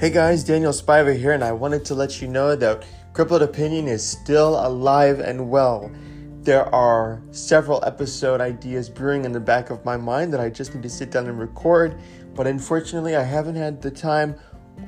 Hey guys, Daniel Spiver here, and I wanted to let you know that Crippled Opinion is still alive and well. There are several episode ideas brewing in the back of my mind that I just need to sit down and record, but unfortunately, I haven't had the time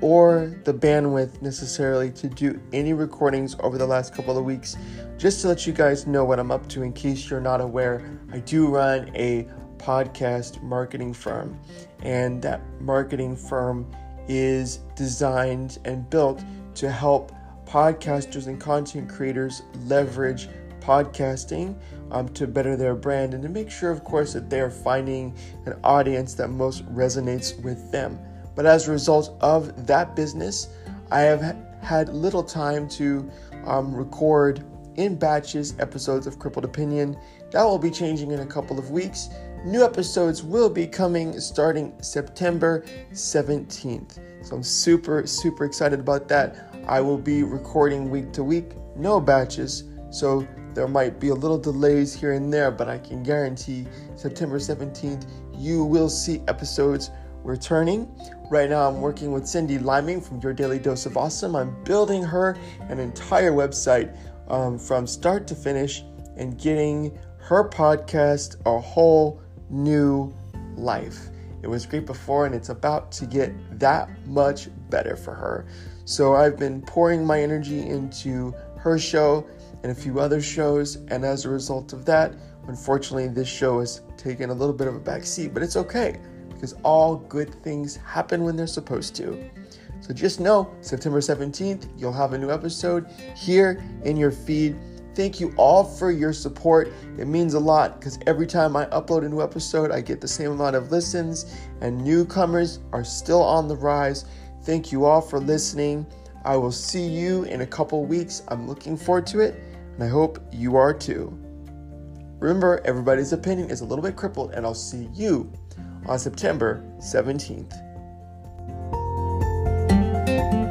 or the bandwidth necessarily to do any recordings over the last couple of weeks. Just to let you guys know what I'm up to in case you're not aware, I do run a podcast marketing firm, and that marketing firm is designed and built to help podcasters and content creators leverage podcasting um, to better their brand and to make sure, of course, that they're finding an audience that most resonates with them. But as a result of that business, I have had little time to um, record in batches episodes of Crippled Opinion. That will be changing in a couple of weeks. New episodes will be coming starting September 17th. So I'm super, super excited about that. I will be recording week to week, no batches. So there might be a little delays here and there, but I can guarantee September 17th, you will see episodes returning. Right now, I'm working with Cindy Liming from Your Daily Dose of Awesome. I'm building her an entire website um, from start to finish and getting her podcast a whole new life. It was great before, and it's about to get that much better for her. So I've been pouring my energy into her show and a few other shows, and as a result of that, unfortunately, this show has taken a little bit of a back seat, but it's okay because all good things happen when they're supposed to. So just know September 17th, you'll have a new episode here in your feed. Thank you all for your support. It means a lot because every time I upload a new episode, I get the same amount of listens, and newcomers are still on the rise. Thank you all for listening. I will see you in a couple weeks. I'm looking forward to it, and I hope you are too. Remember, everybody's opinion is a little bit crippled, and I'll see you on September 17th. Bye.